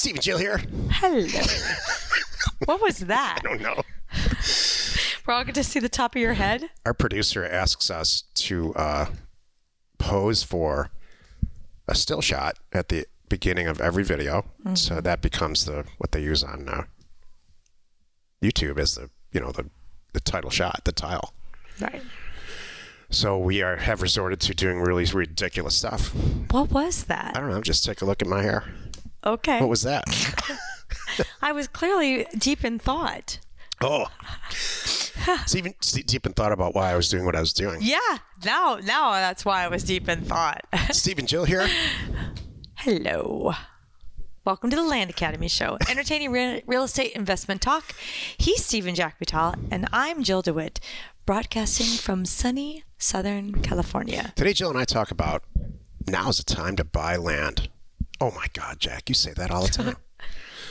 Stephen Jill here. Hello. what was that? I don't know. We're all going to see the top of your head. Our producer asks us to uh, pose for a still shot at the beginning of every video, so that becomes the what they use on uh, YouTube as the you know the the title shot, the tile. Right. So we are have resorted to doing really ridiculous stuff. What was that? I don't know. Just take a look at my hair. Okay. What was that? I was clearly deep in thought. Oh, Stephen, deep in thought about why I was doing what I was doing. Yeah. Now, now that's why I was deep in thought. Stephen Jill here. Hello. Welcome to the Land Academy Show, entertaining re- real estate investment talk. He's Steven Jack Butala, and I'm Jill DeWitt, broadcasting from sunny Southern California. Today, Jill and I talk about now's the time to buy land. Oh my God, Jack, you say that all the time.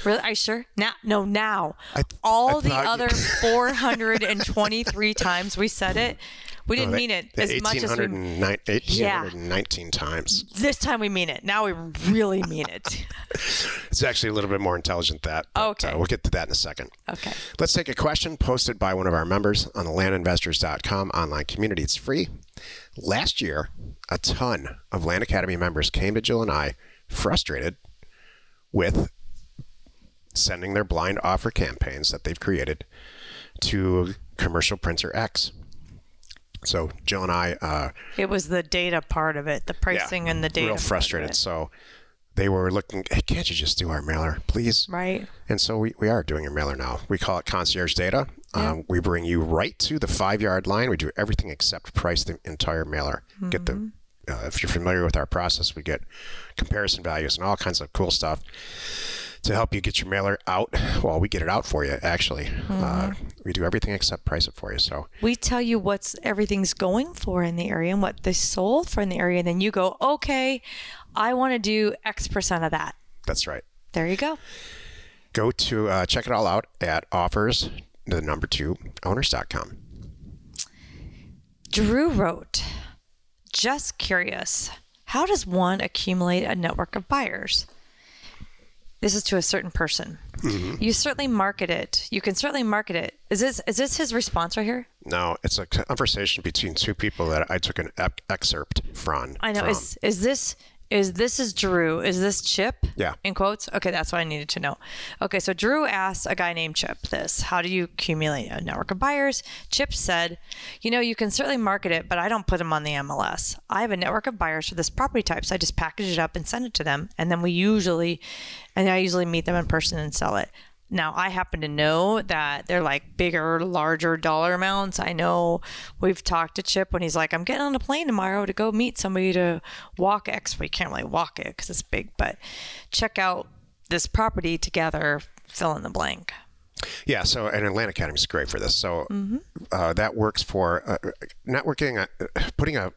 Really? Are you sure? Now, no, now. I- All I the other 423 times we said it, we didn't No, mean it as much as we. 1809 1819 times. This time we mean it. Now we really mean it. It's actually a little bit more intelligent than that. but, Okay. uh, we'll get to that in a second. Okay. Let's take a question posted by one of our members on the landinvestors.com online community. It's free. Last year, a ton of Land Academy members came to Jill and I frustrated with sending their blind offer campaigns that they've created to Commercial Printer X. So Jill and I uh, It was the data part of it, the pricing and the data. real frustrated. So they were looking, hey, can't you just do our mailer, please? Right. And so we, we are doing a mailer now. We call it concierge data. Um, we bring you right to the five yard line. We do everything except price the entire mailer. Get the uh, if you're familiar with our process, we get comparison values and all kinds of cool stuff to help you get your mailer out. Well, we get it out for you. Actually, uh, we do everything except price it for you. So We tell you what's everything's going for in the area and what they sold for in the area, and then you go, okay, I want to do X percent of that. that's right. There you go. Go to uh, check it all out at offers the number two owners.com. Drew wrote, just curious, how does one accumulate a network of buyers? This is to a certain person. Mm-hmm. You certainly market it. You can certainly market it. Is this is this his response right here? No, it's a conversation between two people that I took an ep- excerpt from. I know. from. Is is this is this is Drew? Is this Chip? Yeah. In quotes. Okay, that's what I needed to know. Okay, so Drew asked a guy named Chip this: How do you accumulate a network of buyers? Chip said, "You know, you can certainly market it, but I don't put them on the MLS. I have a network of buyers for this property type, so I just package it up and send it to them, and then we usually, and I usually meet them in person and sell it." Now, I happen to know that they're like bigger, larger dollar amounts. I know we've talked to Chip when he's like, I'm getting on a plane tomorrow to go meet somebody to walk X. We can't really walk it because it's big, but check out this property together, fill in the blank. Yeah, so and Atlanta Academy is great for this. So uh, that works for uh, networking, uh, putting a,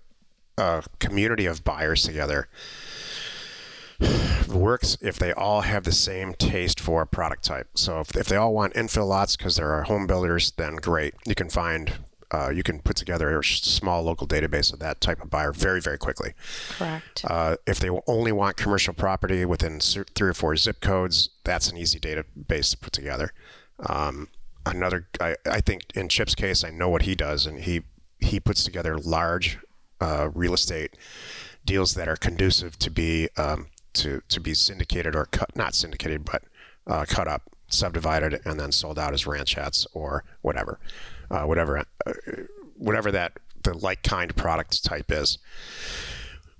a community of buyers together works if they all have the same taste for a product type. So if, if they all want infill lots because they're home builders, then great. You can find, uh, you can put together a small local database of that type of buyer very, very quickly. Correct. Uh, if they only want commercial property within three or four zip codes, that's an easy database to put together. Um, another, I, I think in Chip's case, I know what he does, and he he puts together large uh, real estate deals that are conducive to be um, to to be syndicated or cut, not syndicated, but uh, cut up, subdivided, and then sold out as ranchettes or whatever, uh, whatever, uh, whatever that the like kind product type is.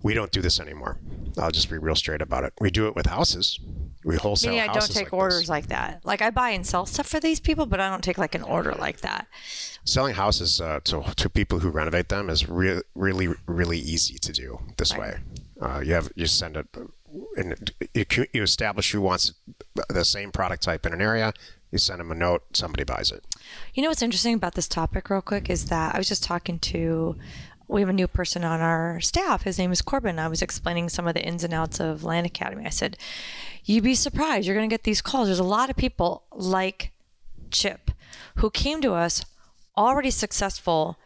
We don't do this anymore. I'll just be real straight about it. We do it with houses. We wholesale Meaning I don't take like orders this. like that. Like I buy and sell stuff for these people, but I don't take like an order like that. Selling houses uh, to, to people who renovate them is re- really, really easy to do this way. Uh, you have you send it, and you, establish who wants the same product type in an area. You send them a note. Somebody buys it. You know what's interesting about this topic, real quick, is that I was just talking to. We have a new person on our staff. His name is Corbin. I was explaining some of the ins and outs of Land Academy. I said, "You'd be surprised. You're going to get these calls. There's a lot of people like Chip who came to us already successful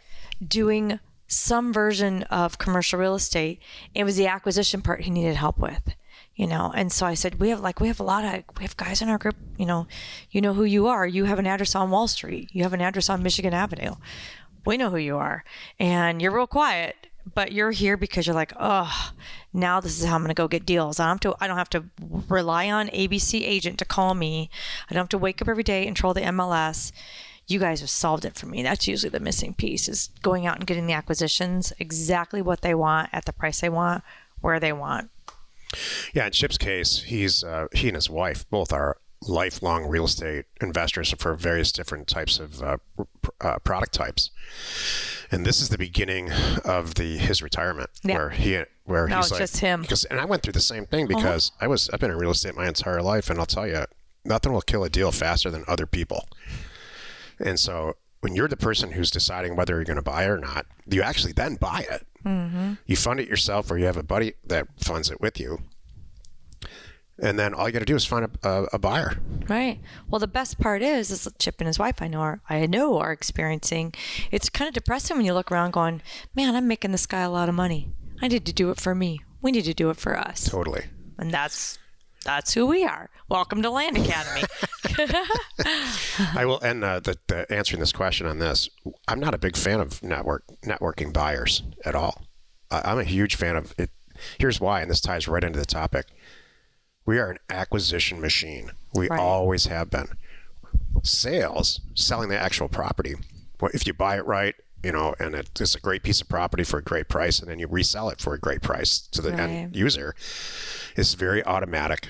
doing some version of commercial real estate. It was the acquisition part he needed help with. You know? And so i said we have like we have a lot of we have guys in our group you know you know who you are. You have an address on wall street. You have an address on michigan avenue. We know who you are. And you're real quiet but you're here because you're like oh now this is how i'm going to go get deals. I don't have to i don't have to rely on abc agent to call me. I don't have to wake up every day and troll the mls you guys have solved it for me. That's usually the missing piece is going out and getting the acquisitions exactly what they want at the price they want where they want Yeah, in Chip's case, he's uh, he and his wife both are lifelong real estate investors for various different types of uh, pr- uh, product types. And this is the beginning of the his retirement, Yeah. where he where Now he's like, just him. Because and I went through the same thing because I was I've been in real estate my entire life, and I'll tell you, nothing will kill a deal faster than other people. And so when you're the person who's deciding whether you're going to buy it or not, you actually then buy it. Mm-hmm. You fund it yourself, or you have a buddy that funds it with you. And then all you got to do is find a, a, a buyer. Right. Well, the best part is, is Chip and his wife. I know are I know are experiencing. It's kind of depressing when you look around, going, "Man, I'm making this guy a lot of money. I need to do it for me. We need to do it for us." Totally. And that's that's who we are. Welcome to Land Academy. I will end uh, the, the answering this question on this. I'm not a big fan of network networking buyers at all. I, I'm a huge fan of it. Here's why, and this ties right into the topic. We are an acquisition machine. We Right. always have been. Sales, selling the actual property. If you buy it right, you know, and it- it's a great piece of property for a great price, and then you resell it for a great price to the Right. end user, it's very automatic.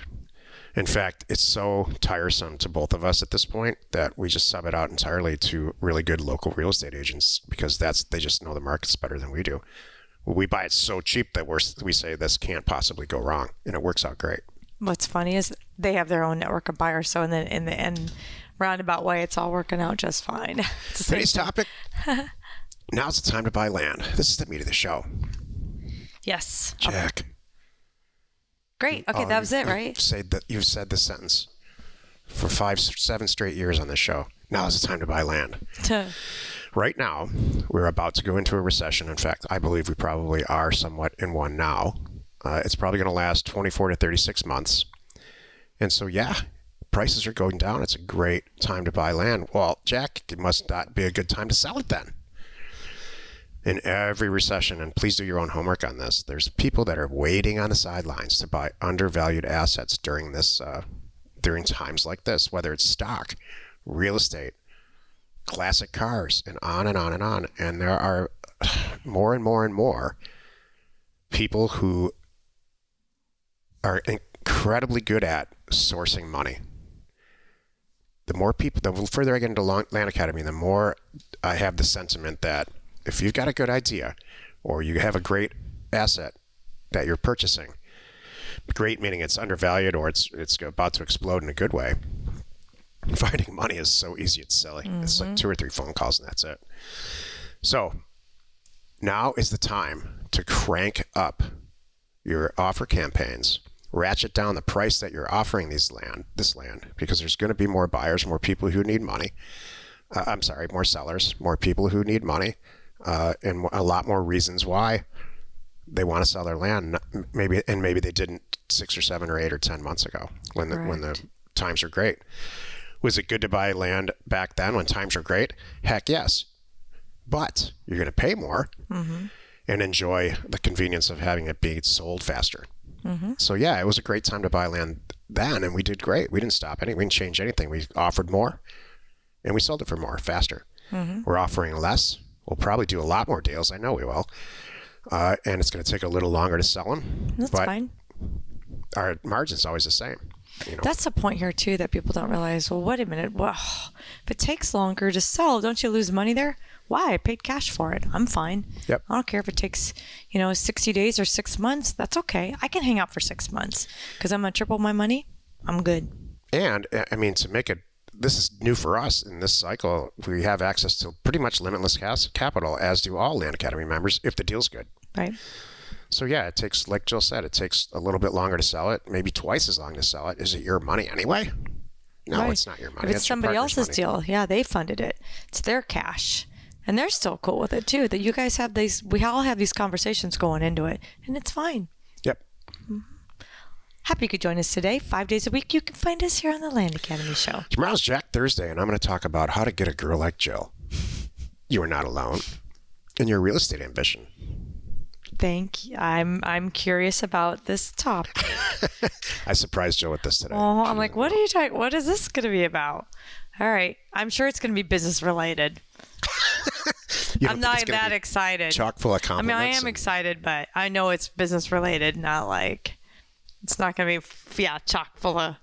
In fact, it's so tiresome to both of us at this point that we just sub it out entirely to really good local real estate agents because that's they just know the markets better than we do. We buy it so cheap that we're, we say this can't possibly go wrong, and it works out great. What's funny is they have their own network of buyers, so in the in the end roundabout way, it's all working out just fine. It's the same Today's topic. Now's the time to buy land. This is the meat of the show. Yes. Jack. Great. Okay, oh, that was it, right? Said that you've said this sentence for five, seven straight years on this show. Now is the time to buy land. Right now, we're about to go into a recession. In fact, I believe we probably are somewhat in one now. Uh, it's probably going to last 24 to 36 months. And so, yeah, prices are going down. It's a great time to buy land. Well, Jack, it must not be a good time to sell it then. In every recession, and please do your own homework on this, there's people that are waiting on the sidelines to buy undervalued assets during this, uh, during times like this, whether it's stock, real estate, classic cars, and on and on and on. And there are more and more and more people who are incredibly good at sourcing money. The more people, the further I get into Land Academy, the more I have the sentiment that if you've got a good idea or you have a great asset that you're purchasing, great meaning it's undervalued or it's it's about to explode in a good way. Finding money is so easy, it's silly. It's like two or three phone calls and that's it. So now is the time to crank up your offer campaigns, ratchet down the price that you're offering these land, this land, because there's going to be more buyers, more people who need money. Uh, I'm sorry, more sellers, more people who need money, uh, and a lot more reasons why they want to sell their land. Maybe and maybe they didn't six or seven or eight or ten months ago when the when the times are great. Was it good to buy land back then when times were great? Heck yes, but you're going to pay more mm-hmm. and enjoy the convenience of having it be sold faster. Mm-hmm. So yeah, it was a great time to buy land then, and we did great. We didn't stop any. We didn't change anything. We offered more, and we sold it for more faster. Mm-hmm. We're offering less. We'll probably do a lot more deals. I know we will, uh, and it's going to take a little longer to sell them. That's but fine. our margin's always the same. You know, That's the point here too that people don't realize. Well, wait a minute. Well, if it takes longer to sell, don't you lose money there? Why? I paid cash for it. I'm fine. Yep. I don't care if it takes, you know, 60 days or six months. That's okay. I can hang out for six months because I'm gonna triple my money. I'm good. And I mean, to make it, this is new for us in this cycle. We have access to pretty much limitless cas- capital, as do all Land Academy members, if the deal's good. Right. So yeah, it takes, like Jill said, it takes a little bit longer to sell it, maybe twice as long to sell it. Is it your money anyway? No, Right. it's not your money. If it's your somebody else's money. deal, yeah, they funded it. It's their cash. And they're still cool with it too. That you guys have these, we all have these conversations going into it, and it's fine. Happy you could join us today. Five days a week, you can find us here on the Land Academy Show. Tomorrow's Jack Thursday, and I'm going to talk about how to get a girl like Jill. You are not alone in your real estate ambition. Thank you. I'm I'm curious about this topic. I surprised Jill with this today. Oh, I'm like, what are you talking? What is this going to be about? All right, I'm sure it's going to be business related. I'm not that excited. Chock full of compliments. I mean. I am and excited, but I know it's business related, not like it's not going to be yeah chock full of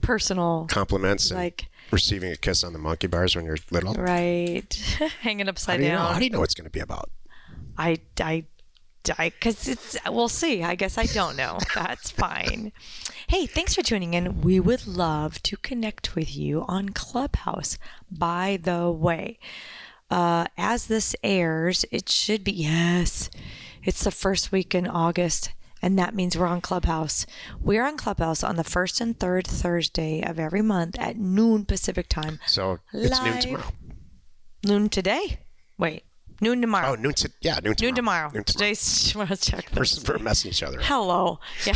personal compliments and like receiving a kiss on the monkey bars when you're little. right hanging How upside do you know? down. How do you know what it's going to be about? I, I, I, because it's, we'll see. I guess I don't know. That's fine. Hey, thanks for tuning in. We would love to connect with you on Clubhouse. By the way, uh, as this airs, it should be, yes, it's the first week in August. And that means we're on Clubhouse. We're on Clubhouse on the first and third Thursday of every month at noon Pacific time. So it's noon tomorrow. Noon today? Wait, noon tomorrow. Oh, noon to yeah, noon tomorrow. Noon tomorrow. Noon tomorrow. Today's tomorrow. Check We're, we're messing each other. up. Hello. Yeah,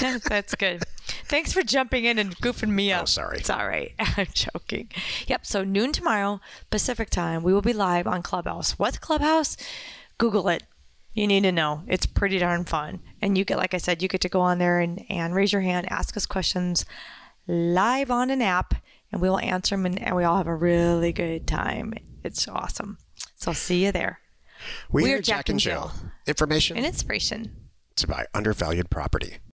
that's good. Thanks for jumping in and goofing me oh, up. Oh, sorry. It's all right. I'm joking. Yep. So noon tomorrow Pacific time, we will be live on Clubhouse. What's Clubhouse? Google it. You need to know. It's pretty darn fun. And you get, like I said, you get to go on there and, and raise your hand, ask us questions live on an app, and we will answer them, and, and we all have a really good time. It's awesome. So I'll see you there. We We're are Jack and Jill. Information And inspiration. to buy undervalued property.